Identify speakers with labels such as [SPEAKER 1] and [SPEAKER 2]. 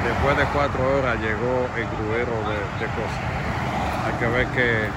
[SPEAKER 1] Después de cuatro horas llegó el gruero de, de cosas. Hay que ver que